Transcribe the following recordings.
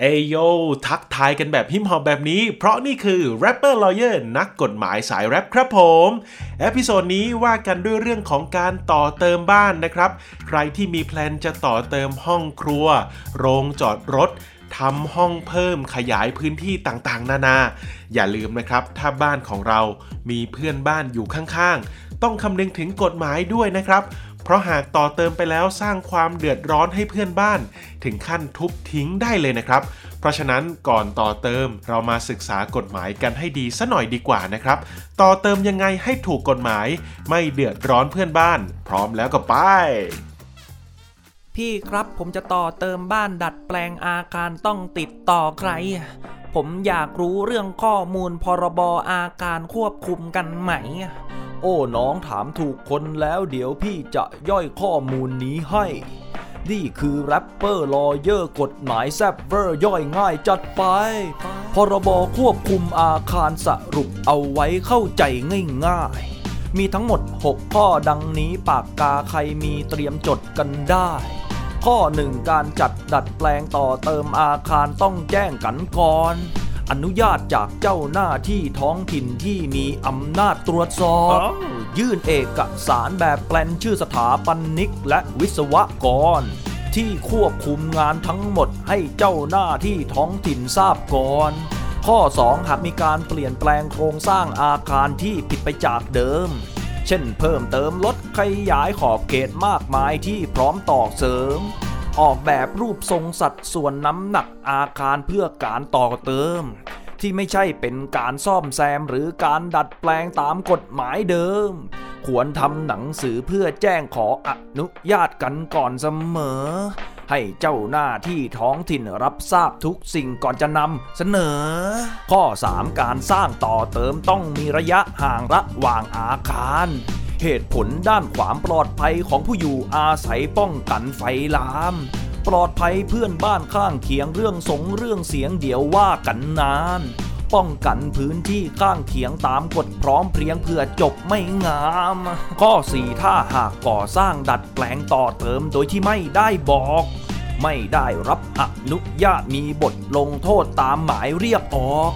Ey yo ทักทายกันแบบฮิปฮอปแบบนี้ เพราะนี่คือ Rapper Lawyer นักกฎหมายสายแรปครับผม episode นี้ว่ากันด้วยเรื่องของการต่อเติมบ้านนะครับ ใครที่มีแพลนจะต่อเติมห้องครัว โรงจอดรถทำห้องเพิ่มขยายพื้นที่ต่างๆ นานา อย่าลืมนะครับ ถ้าบ้านของเรามีเพื่อนบ้านอยู่ข้างๆ ต้องคำนึงถึงกฎหมายด้วยนะครับ เพราะหากต่อเติมไปแล้วสร้างความเดือดร้อนให้เพื่อนบ้าน ถึงขั้นทุบทิ้งได้เลยนะครับ เพราะฉะนั้นก่อนต่อเติมเรามาศึกษากฎหมายกันให้ดีซะหน่อยดีกว่านะครับ ต่อเติมยังไงให้ถูกกฎหมาย ไม่เดือดร้อนเพื่อนบ้าน พร้อมแล้วก็ไปพี่ครับผมจะต่อเติมบ้านดัดแปลงอาคารต้องติดต่อใคร ผมอยากรู้เรื่องข้อมูลพรบอาคารควบคุมกันไหม โอ้น้องถามถูกคนแล้วเดี๋ยวพี่จะย่อยข้อมูลนี้ให้ นี่คือ Rapper Lawyer กฎหมายแซบเวอร์ย่อยง่ายจัดไป พรบควบคุมอาคารสรุปเอาไว้เข้าใจง่ายๆ มีทั้งหมด 6 ข้อดังนี้ปากกาใครมีเตรียมจดกันได้ข้อ 1 การจัดดัดแปลงต่อเติมอาคารต้องแจ้งกันก่อน อนุญาตจากเจ้าหน้าที่ท้องถิ่นที่มีอำนาจตรวจสอบ ยื่นเอกสารแบบแปลนชื่อสถาปนิกและวิศวกร ที่ควบคุมงานทั้งหมดให้เจ้าหน้าที่ท้องถิ่นทราบก่อนข้อ 2 หากมีการเปลี่ยนแปลงโครงสร้างอาคารที่ผิดไปจากเดิม เช่นเพิ่มเติมลดขยายขอบเขตมากมายที่พร้อมต่อเสริม ออกแบบรูปทรงสัดส่วนน้ำหนักอาคารเพื่อการต่อเติม ที่ไม่ใช่เป็นการซ่อมแซมหรือการดัดแปลงตามกฎหมายเดิม ควรทำหนังสือเพื่อแจ้งขออนุญาตกันก่อนเสมอ ให้เจ้าหน้าที่ท้องถิ่นรับทราบทุกสิ่งก่อนจะนำเสนอ ข้อ 3 การสร้างต่อเติมต้องมีระยะห่างระหว่างอาคาร เหตุผลด้านความปลอดภัยของผู้อยู่อาศัยป้องกันไฟลาม ปลอดภัยเพื่อนบ้านข้างเคียงเรื่องสงเรื่องเสียงเดี๋ยวว่ากันนาน ป้องกันพื้นที่ข้างเคียงตามกฎพร้อมเพรียงเพื่อจบไม่งาม ข้อ4ถ้าหากก่อสร้างดัดแปลงต่อเติมโดยที่ไม่ได้บอกไม่ได้รับอนุญาตมีบทลงโทษตามหมายเรียกออก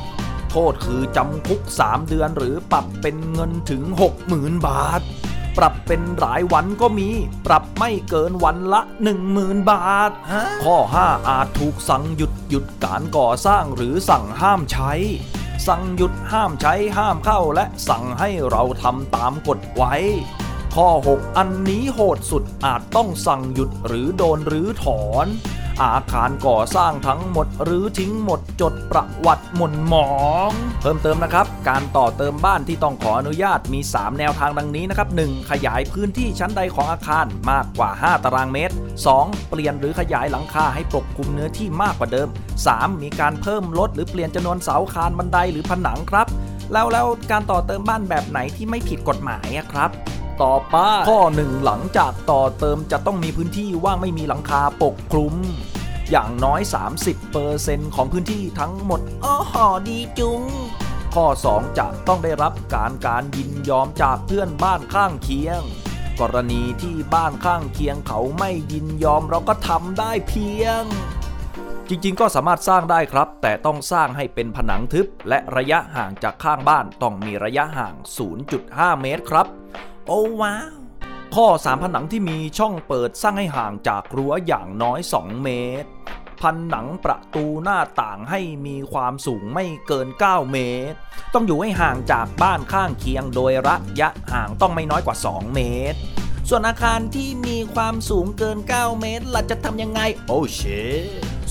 โทษคือจำคุก 3 เดือนหรือปรับเป็นเงินถึง 60,000 บาท ปรับเป็นรายวันก็มี ปรับไม่เกินวันละ 10,000 บาท ข้อ 5 อาจถูกสั่งหยุดหยุดการก่อสร้างหรือสั่งห้ามใช้ สั่งหยุดห้ามใช้ห้ามเข้าและสั่งให้เราทำตามกฎไว้ ข้อ 6 อันนี้โหดสุดอาจต้องสั่งหยุดหรือโดนรื้อถอน อาคารก่อสร้างทั้งหมด หรือทิ้งหมดจดประวัติหม่นหมอง เพิ่มเติมนะครับ การต่อเติมบ้านที่ต้องขออนุญาตมี 3 แนวทางดังนี้นะครับ 1. ขยายพื้นที่ชั้นใดของอาคารมากกว่า 5 ตารางเมตร 2. เปลี่ยนหรือขยายหลังคาให้ปกคลุมเนื้อที่มากกว่าเดิม 3. มีการเพิ่มลดหรือเปลี่ยนจำนวนเสาคานบันไดหรือผนังครับ แล้วแล้วการต่อเติมบ้านแบบไหนที่ไม่ผิดกฎหมายครับ ต่อไปข้อหนึ่งหลังจากต่อเติมจะต้องมีพื้นที่ว่างไม่มีหลังคาปกคลุม อย่างน้อย 30%ของพื้นที่ทั้งหมดอ๋อหอดีจุงข้อ 2 จะต้องได้รับการการยินยอมจากเพื่อนบ้านข้างเคียง กรณีที่บ้านข้างเคียงเขาไม่ยินยอมเราก็ทำได้เพียง จริงๆ ก็สามารถสร้างได้ครับ แต่ต้องสร้างให้เป็นผนังทึบ และระยะห่างจากข้างบ้านต้องมีระยะห่าง 0.5 เมตรครับ โอ้ว้าว ข้อ3ผนังที่มีช่องเปิดสร้างให้ห่างจากรั้วอย่างน้อย 2 เมตรผนังประตูหน้าต่างให้มีความสูงไม่เกิน 9 เมตร ต้องอยู่ให้ห่างจากบ้านข้างเคียงโดยระยะห่างต้องไม่น้อยกว่า 2 เมตร ส่วนอาคารที่มีความสูงเกิน 9 เมตรล่ะจะทำยังไง โอเค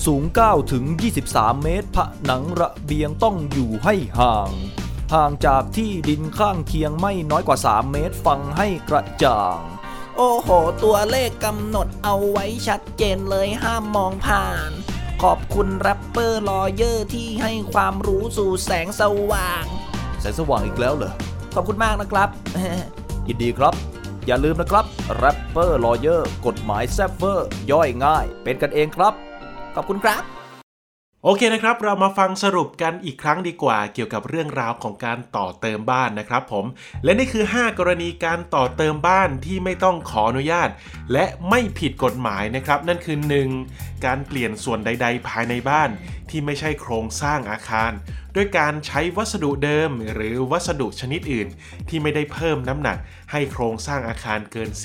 สูง 9 ถึง 23 เมตร ผนังระเบียงต้องอยู่ให้ห่าง ห่างจากที่ดินข้างเคียงไม่น้อยกว่า 3 เมตรฟังให้กระจ่าง โอ้โห ตัวเลขกำหนดเอาไว้ชัดเจนเลยห้ามมองผ่าน ขอบคุณ Rapper Lawyer ที่ให้ความรู้สู่แสงสว่าง แสงสว่างอีกแล้วเหรอ ขอบคุณมากนะครับ ยินดีครับอย่าลืมนะครับ Rapper Lawyer กฎหมายแซบเวอร์ ย่อยง่าย เป็นกันเองครับ ขอบคุณครับ โอเคนะครับ เรามาฟังสรุปกันอีกครั้งดีกว่า เกี่ยวกับเรื่องราวของการต่อเติมบ้านนะครับผม และนี่คือ 5 กรณีการต่อเติมบ้านที่ไม่ต้องขออนุญาต และไม่ผิดกฎหมายนะครับ นั่นคือ 1. การเปลี่ยนส่วนใด ๆ ภายในบ้านที่ไม่ใช่โครงสร้างอาคาร ด้วยการใช้วัสดุเดิมหรือวัสดุชนิดอื่น ที่ไม่ได้เพิ่มน้ำหนักให้โครงสร้างอาคารเกิน 10%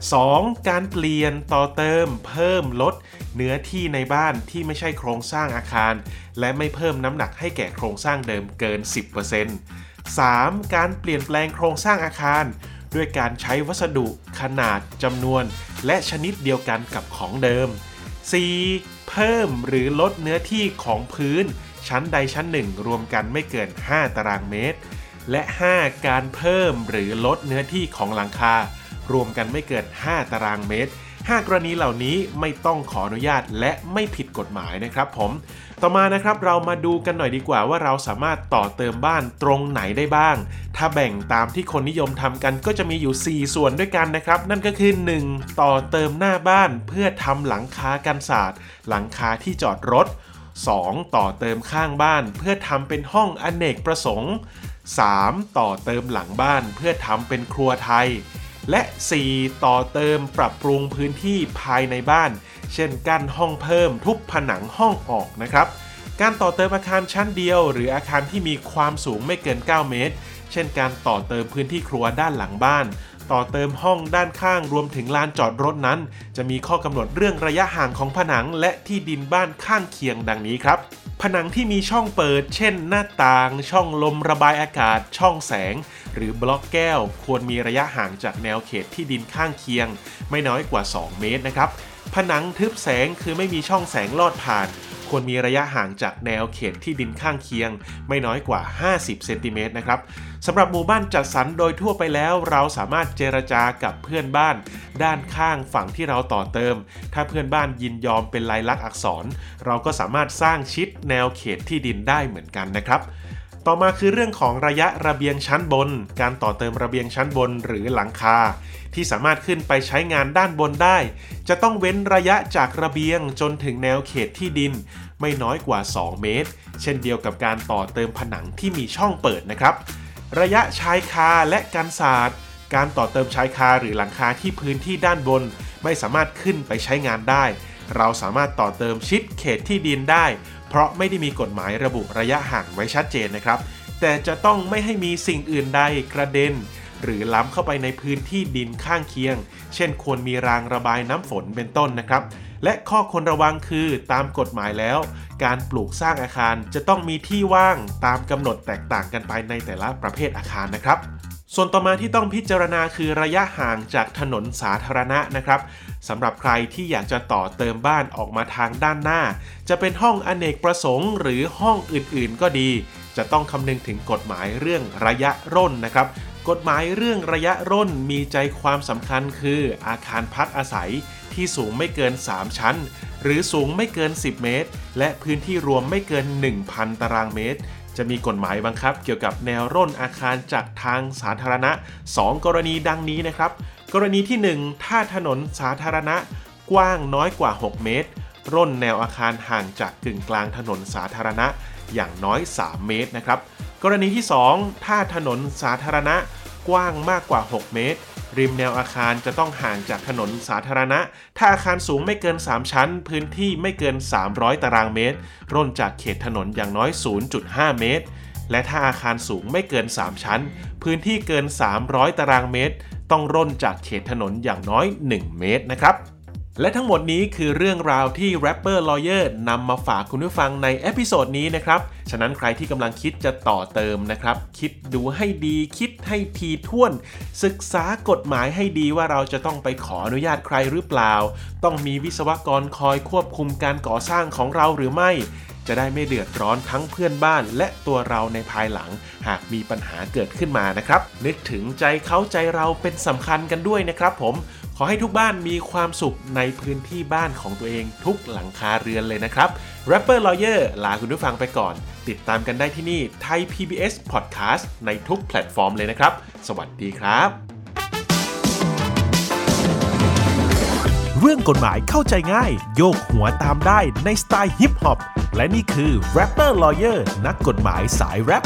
2. การเปลี่ยนต่อเติม เพิ่มลดเนื้อที่ในบ้านที่ไม่ใช่โครงสร้างอาคาร และไม่เพิ่มน้ำหนักให้แก่โครงสร้างเดิมเกิน 10% 3. การเปลี่ยนแปลงโครงสร้างอาคาร ด้วยการใช้วัสดุขนาดจำนวน และชนิดเดียวกันกับของเดิม 4. เพิ่มหรือลดเนื้อที่ของพื้น ชั้นใดชั้นหนึ่งรวมกันไม่เกิน 5 ตารางเมตร และ 5. การเพิ่มหรือลดเนื้อที่ของหลังคา รวมกันไม่เกิน 5 ตารางเมตร 5 กรณีเหล่านี้ไม่ต้องขออนุญาตและไม่ผิดกฎหมายนะครับผม ต่อมานะครับเรามาดูกันหน่อยดีกว่าว่าเราสามารถต่อเติมบ้านตรงไหนได้บ้าง ถ้าแบ่งตามที่คนนิยมทำกันก็จะมีอยู่ 4 ส่วนด้วยกันนะครับ นั่นก็คือ 1. ต่อเติมหน้าบ้านเพื่อทำหลังคากันศาสตร์ หลังคาที่จอดรถ 2. ต่อเติมข้างบ้านเพื่อทำเป็นห้องอเนกประสงค์ 3. ต่อเติมหลังบ้านเพื่อทำเป็นครัวไทย และ 4. ต่อเติมปรับปรุงพื้นที่ภายในบ้าน เช่นกั้นห้องเพิ่มทุบผนังห้องออกนะครับ การต่อเติมอาคารชั้นเดียว หรืออาคารที่มีความสูงไม่เกิน 9 เมตร เช่นการต่อเติมพื้นที่ครัวด้านหลังบ้าน ต่อเติมห้องด้านข้างรวมถึงลานจอดรถนั้น จะมีข้อกำหนดเรื่องระยะห่างของผนังและที่ดินบ้านข้างเคียงดังนี้ครับ ผนังที่มีช่องเปิด เช่น หน้าต่าง ช่องลมระบายอากาศ ช่องแสง หรือบล็อกแก้ว ควรมีระยะห่างจากแนวเขตที่ดินข้างเคียง ไม่น้อยกว่า 2 เมตรนะครับผนังทึบแสงคือไม่มีช่องแสงลอดผ่าน ควรมีระยะห่างจากแนวเขตที่ดินข้างเคียง ไม่น้อยกว่า 50 เซนติเมตรนะครับสำหรับหมู่บ้านจัดสรรโดยทั่วไปแล้ว เราสามารถเจรจากับเพื่อนบ้าน ด้านข้างฝั่งที่เราต่อเติม ถ้าเพื่อนบ้านยินยอมเป็นลายลักษณ์อักษร เราก็สามารถสร้างชิดแนวเขตที่ดินได้เหมือนกันนะครับ ต่อมาคือเรื่องของระยะระเบียงชั้นบน การต่อเติมระเบียงชั้นบนหรือหลังคา ที่สามารถขึ้นไปใช้งานด้านบนได้ จะต้องเว้นระยะจากระเบียงจนถึงแนวเขตที่ดิน ไม่น้อยกว่า 2 เมตร เช่นเดียวกับการต่อเติมผนังที่มีช่องเปิดนะครับ ระยะชายคาและกันศาสตร์การต่อเติมชายคาหรือหลังคาที่พื้นที่ด้านบน ไม่สามารถขึ้นไปใช้งานได้ เราสามารถต่อเติมชิดเขตที่ดินได้ เพราะไม่ได้มีกฎหมายระบุระยะห่างไว้ชัดเจนนะครับ แต่จะต้องไม่ให้มีสิ่งอื่นใดกระเด็น หรือล้ำเข้าไปในพื้นที่ดินข้างเคียง เช่นควรมีรางระบายน้ำฝนเป็นต้นนะครับและข้อควรระวังคือตามกฎหมายแล้ว การปลูกสร้างอาคารจะต้องมีที่ว่างตามกำหนดแตกต่างกันไปในแต่ละประเภทอาคารนะครับ ส่วนต่อมาที่ต้องพิจารณาคือระยะห่างจากถนนสาธารณะนะครับสำหรับใครที่อยากจะต่อเติมบ้านออกมาทางด้านหน้า จะเป็นห้องอเนกประสงค์ หรือห้องอื่นๆ ก็ดี จะต้องคำนึงถึงกฎหมายเรื่องระยะร่นนะครับ กฎหมายเรื่องระยะร่นมีใจความสำคัญคืออาคารพักอาศัย ที่สูงไม่เกิน 3 ชั้น หรือสูงไม่เกิน 10 เมตร และพื้นที่รวมไม่เกิน 1,000 ตารางเมตร จะมีกฎหมายบังคับ เกี่ยวกับแนวร่นอาคารจากทางสาธารณะ 2 กรณีดังนี้นะครับ กรณีที่ 1 ถ้าถนนสาธารณะ กว้างน้อยกว่า 6 เมตร ร่นแนวอาคารห่างจากกึ่งกลางถนนสาธารณะอย่างน้อย 3 เมตรนะครับ กรณีที่ 2 ถ้าถนนสาธารณะกว้างมากกว่า 6 เมตร ริมแนวอาคารจะต้องห่างจากถนนสาธารณะ ถ้าอาคารสูงไม่เกิน 3 ชั้น พื้นที่ไม่เกิน 300 ตารางเมตร ร่นจากเขตถนนอย่างน้อย 0.5 เมตร และถ้าอาคารสูงไม่เกิน 3 ชั้น พื้นที่เกิน 300 ตารางเมตร ต้องร่นจากเขตถนนอย่างน้อย 1 เมตรนะครับ และทั้งหมดนี้คือเรื่องราวที่ Rapper Lawyer นำมาฝากคุณผู้ฟังใน episode นี้นะครับ ฉะนั้นใครที่กำลังคิดจะต่อเติมนะครับ คิดดูให้ดีคิดให้ทีท่วน ศึกษากฎหมายให้ดีว่าเราจะต้องไปขออนุญาตใครหรือเปล่า ต้องมีวิศวกรคอยควบคุมการก่อสร้างของเราหรือไม่ จะได้ไม่เดือดร้อนทั้งเพื่อนบ้านและตัวเราในภายหลัง หากมีปัญหาเกิดขึ้นมานะครับ นึกถึงใจเขาใจเราเป็นสำคัญกันด้วยนะครับผมขอให้ทุกบ้านมีความสุขในพื้นที่บ้านของตัวเองทุกหลังคาเรือนเลยนะครับ Rapper Lawyer ลาคุณผู้ฟังไปก่อน ติดตามกันได้ที่นี่ Thai PBS Podcast ในทุกแพลตฟอร์มเลยนะครับ สวัสดีครับ เรื่องกฎหมายเข้าใจง่าย โยกหัวตามได้ในสไตล์ฮิปฮอป และนี่คือ Rapper Lawyer นักกฎหมายสายแรป